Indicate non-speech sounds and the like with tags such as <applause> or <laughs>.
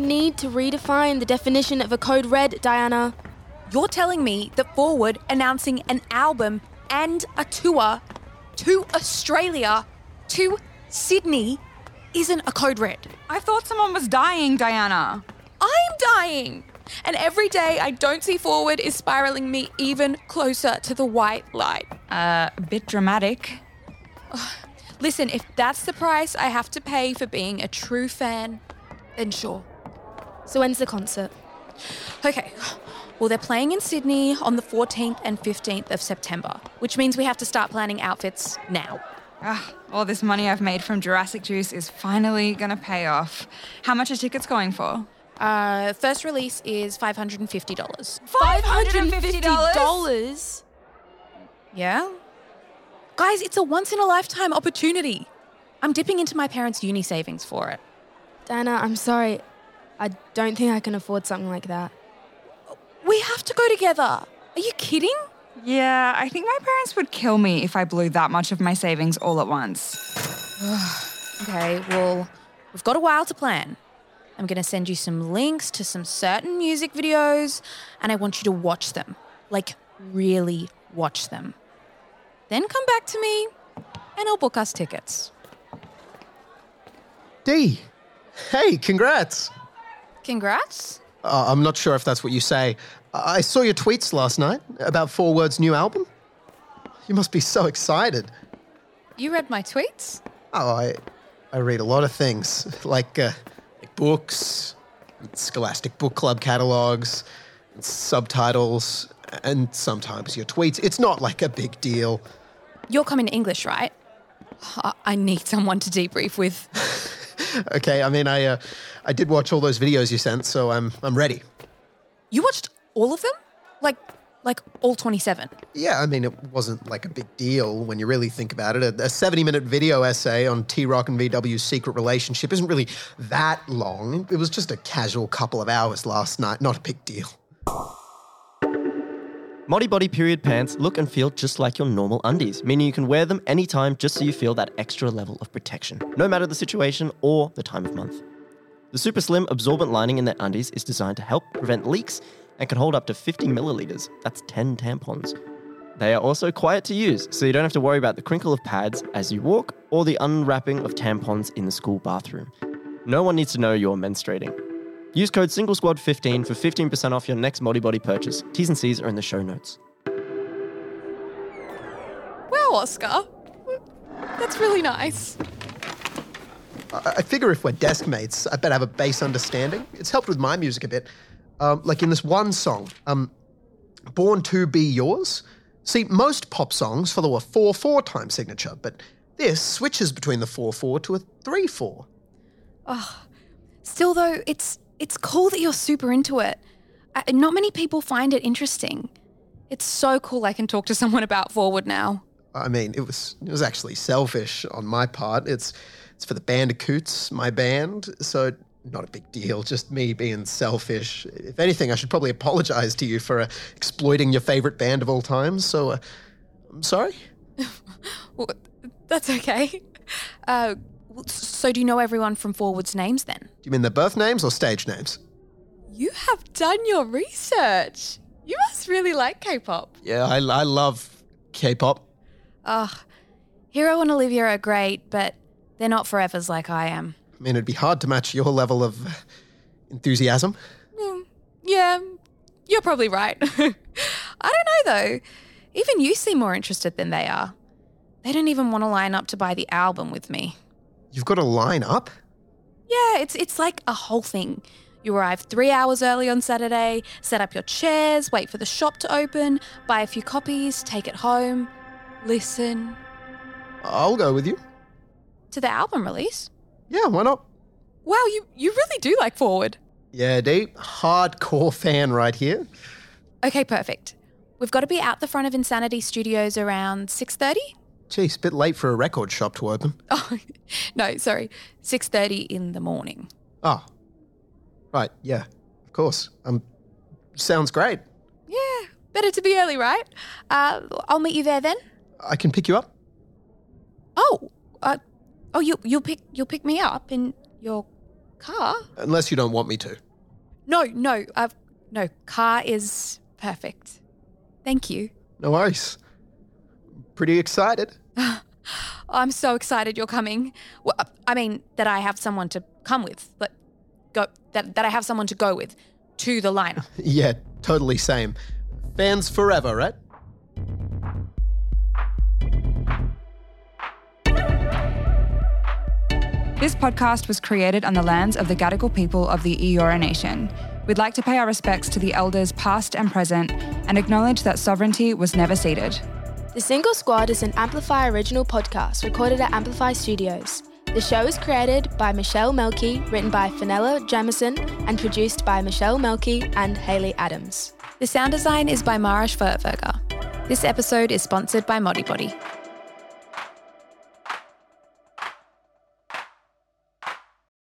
need to redefine the definition of a code red, Diana. You're telling me that 4WORD announcing an album and a tour to Australia, to Sydney, isn't a code red. I thought someone was dying, Diana. I'm dying. And every day I don't see 4WORD is spiraling me even closer to the white light. Uh, a bit dramatic. <sighs> Listen, if that's the price I have to pay for being a true fan, then sure. So when's the concert? Okay. Well, they're playing in Sydney on the 14th and 15th of September, which means we have to start planning outfits now. Ah, all this money I've made from Jurassic Juice is finally gonna pay off. How much are tickets going for? Uh, first release is $550. $550? Yeah? Guys, it's a once in a lifetime opportunity. I'm dipping into my parents' uni savings for it. Dana, I'm sorry. I don't think I can afford something like that. We have to go together. Are you kidding? Yeah, I think my parents would kill me if I blew that much of my savings all at once. <sighs> Okay, well, we've got a while to plan. I'm going to send you some links to some certain music videos, and I want you to watch them. Like, really watch them. Then come back to me, and I'll book us tickets. D. Hey, congrats. Congrats. Uh, I'm not sure if that's what you say. I I saw your tweets last night about 4WORD's new album. You must be so excited. You read my tweets? Oh, I, I read a lot of things, like, uh, like books, Scholastic Book Club catalogs, subtitles, and sometimes your tweets. It's not like a big deal. You're coming to English, right? I- I need someone to debrief with. <laughs> Okay, I mean, I, uh, I did watch all those videos you sent, so I'm, I'm ready. You watched all of them? Like, like all 27? Yeah, I mean, it wasn't like a big deal when you really think about it. A, a 70 minute video essay on T Rock and VW's secret relationship isn't really that long. It was just a casual couple of hours last night, not a big deal. Modibodi period pants look and feel just like your normal undies, meaning you can wear them anytime just so you feel that extra level of protection, no matter the situation or the time of month. The super slim absorbent lining in their undies is designed to help prevent leaks and can hold up to 50 milliliters. That's 10 tampons. They are also quiet to use, so you don't have to worry about the crinkle of pads as you walk or the unwrapping of tampons in the school bathroom. No one needs to know you're menstruating. Use code SingleSquad15 for 15% off your next Modibodi purchase. T's and C's are in the show notes. Wow, Oscar. That's really nice. I, I figure if we're desk mates, I better have a base understanding. It's helped with my music a bit. Um, like in this one song, um, Born to Be Yours. See, most pop songs follow a 4 4 time signature, but this switches between the 4 4 to a 3 4. Still, though, it's it's cool that you're super into it. I, not many people find it interesting. It's so cool I can talk to someone about 4WORD now. I mean, it was it was actually selfish on my part. It's it's for the Bandicoots, my band, so not a big deal. Just me being selfish. If anything, I should probably apologize to you for uh, exploiting your favorite band of all time. So, uh, I'm sorry. <laughs> Well, that's okay. Uh, so, do you know everyone from 4WORD's names then? Do you mean their birth names or stage names? You have done your research. You must really like K pop. Yeah, I, I love K-pop. Ugh. Hero and Olivia are great, but they're not forevers like I am. I mean, it'd be hard to match your level of enthusiasm. Mm, yeah, you're probably right. <laughs> I don't know though. Even you seem more interested than they are. They don't even want to line up to buy the album with me. You've got to line up. Yeah, it's it's like a whole thing. You arrive three hours early on Saturday, set up your chairs, wait for the shop to open, buy a few copies, take it home, listen I'll go with you. To the album release. Yeah, why not? Wow, you, you really do like 4WORD. Yeah, deep, hardcore fan right here. Okay, perfect. We've got to be out the front of Insanity Studios around 6:30. Geez, bit late for a record shop to open. <laughs> Oh, no, sorry. 6:30 in the morning. Oh, right, yeah, of course. Um, sounds great. Yeah, better to be early, right? Uh, I'll meet you there then. I can pick you up. Oh, uh, oh, you you'll pick you'll pick me up in your car? Unless you don't want me to. No, no, uh, no. Car is perfect. Thank you. No worries. Pretty excited. <laughs> I'm so excited you're coming. Well, I mean that I have someone to come with. But go that that I have someone to go with to the lineup. <laughs> Yeah, totally same. Fans forever, right? This podcast was created on the lands of the Gadigal people of the Eora Nation. We'd like to pay our respects to the elders past and present and acknowledge that sovereignty was never ceded. The Single Squad is an Amplify original podcast recorded at Amplify Studios. The show is created by Michelle Melky, written by Fenella Jamieson, and produced by Michelle Melky and Hayley Adams. The sound design is by Mara Schwerdtfeger. This episode is sponsored by Modibodi.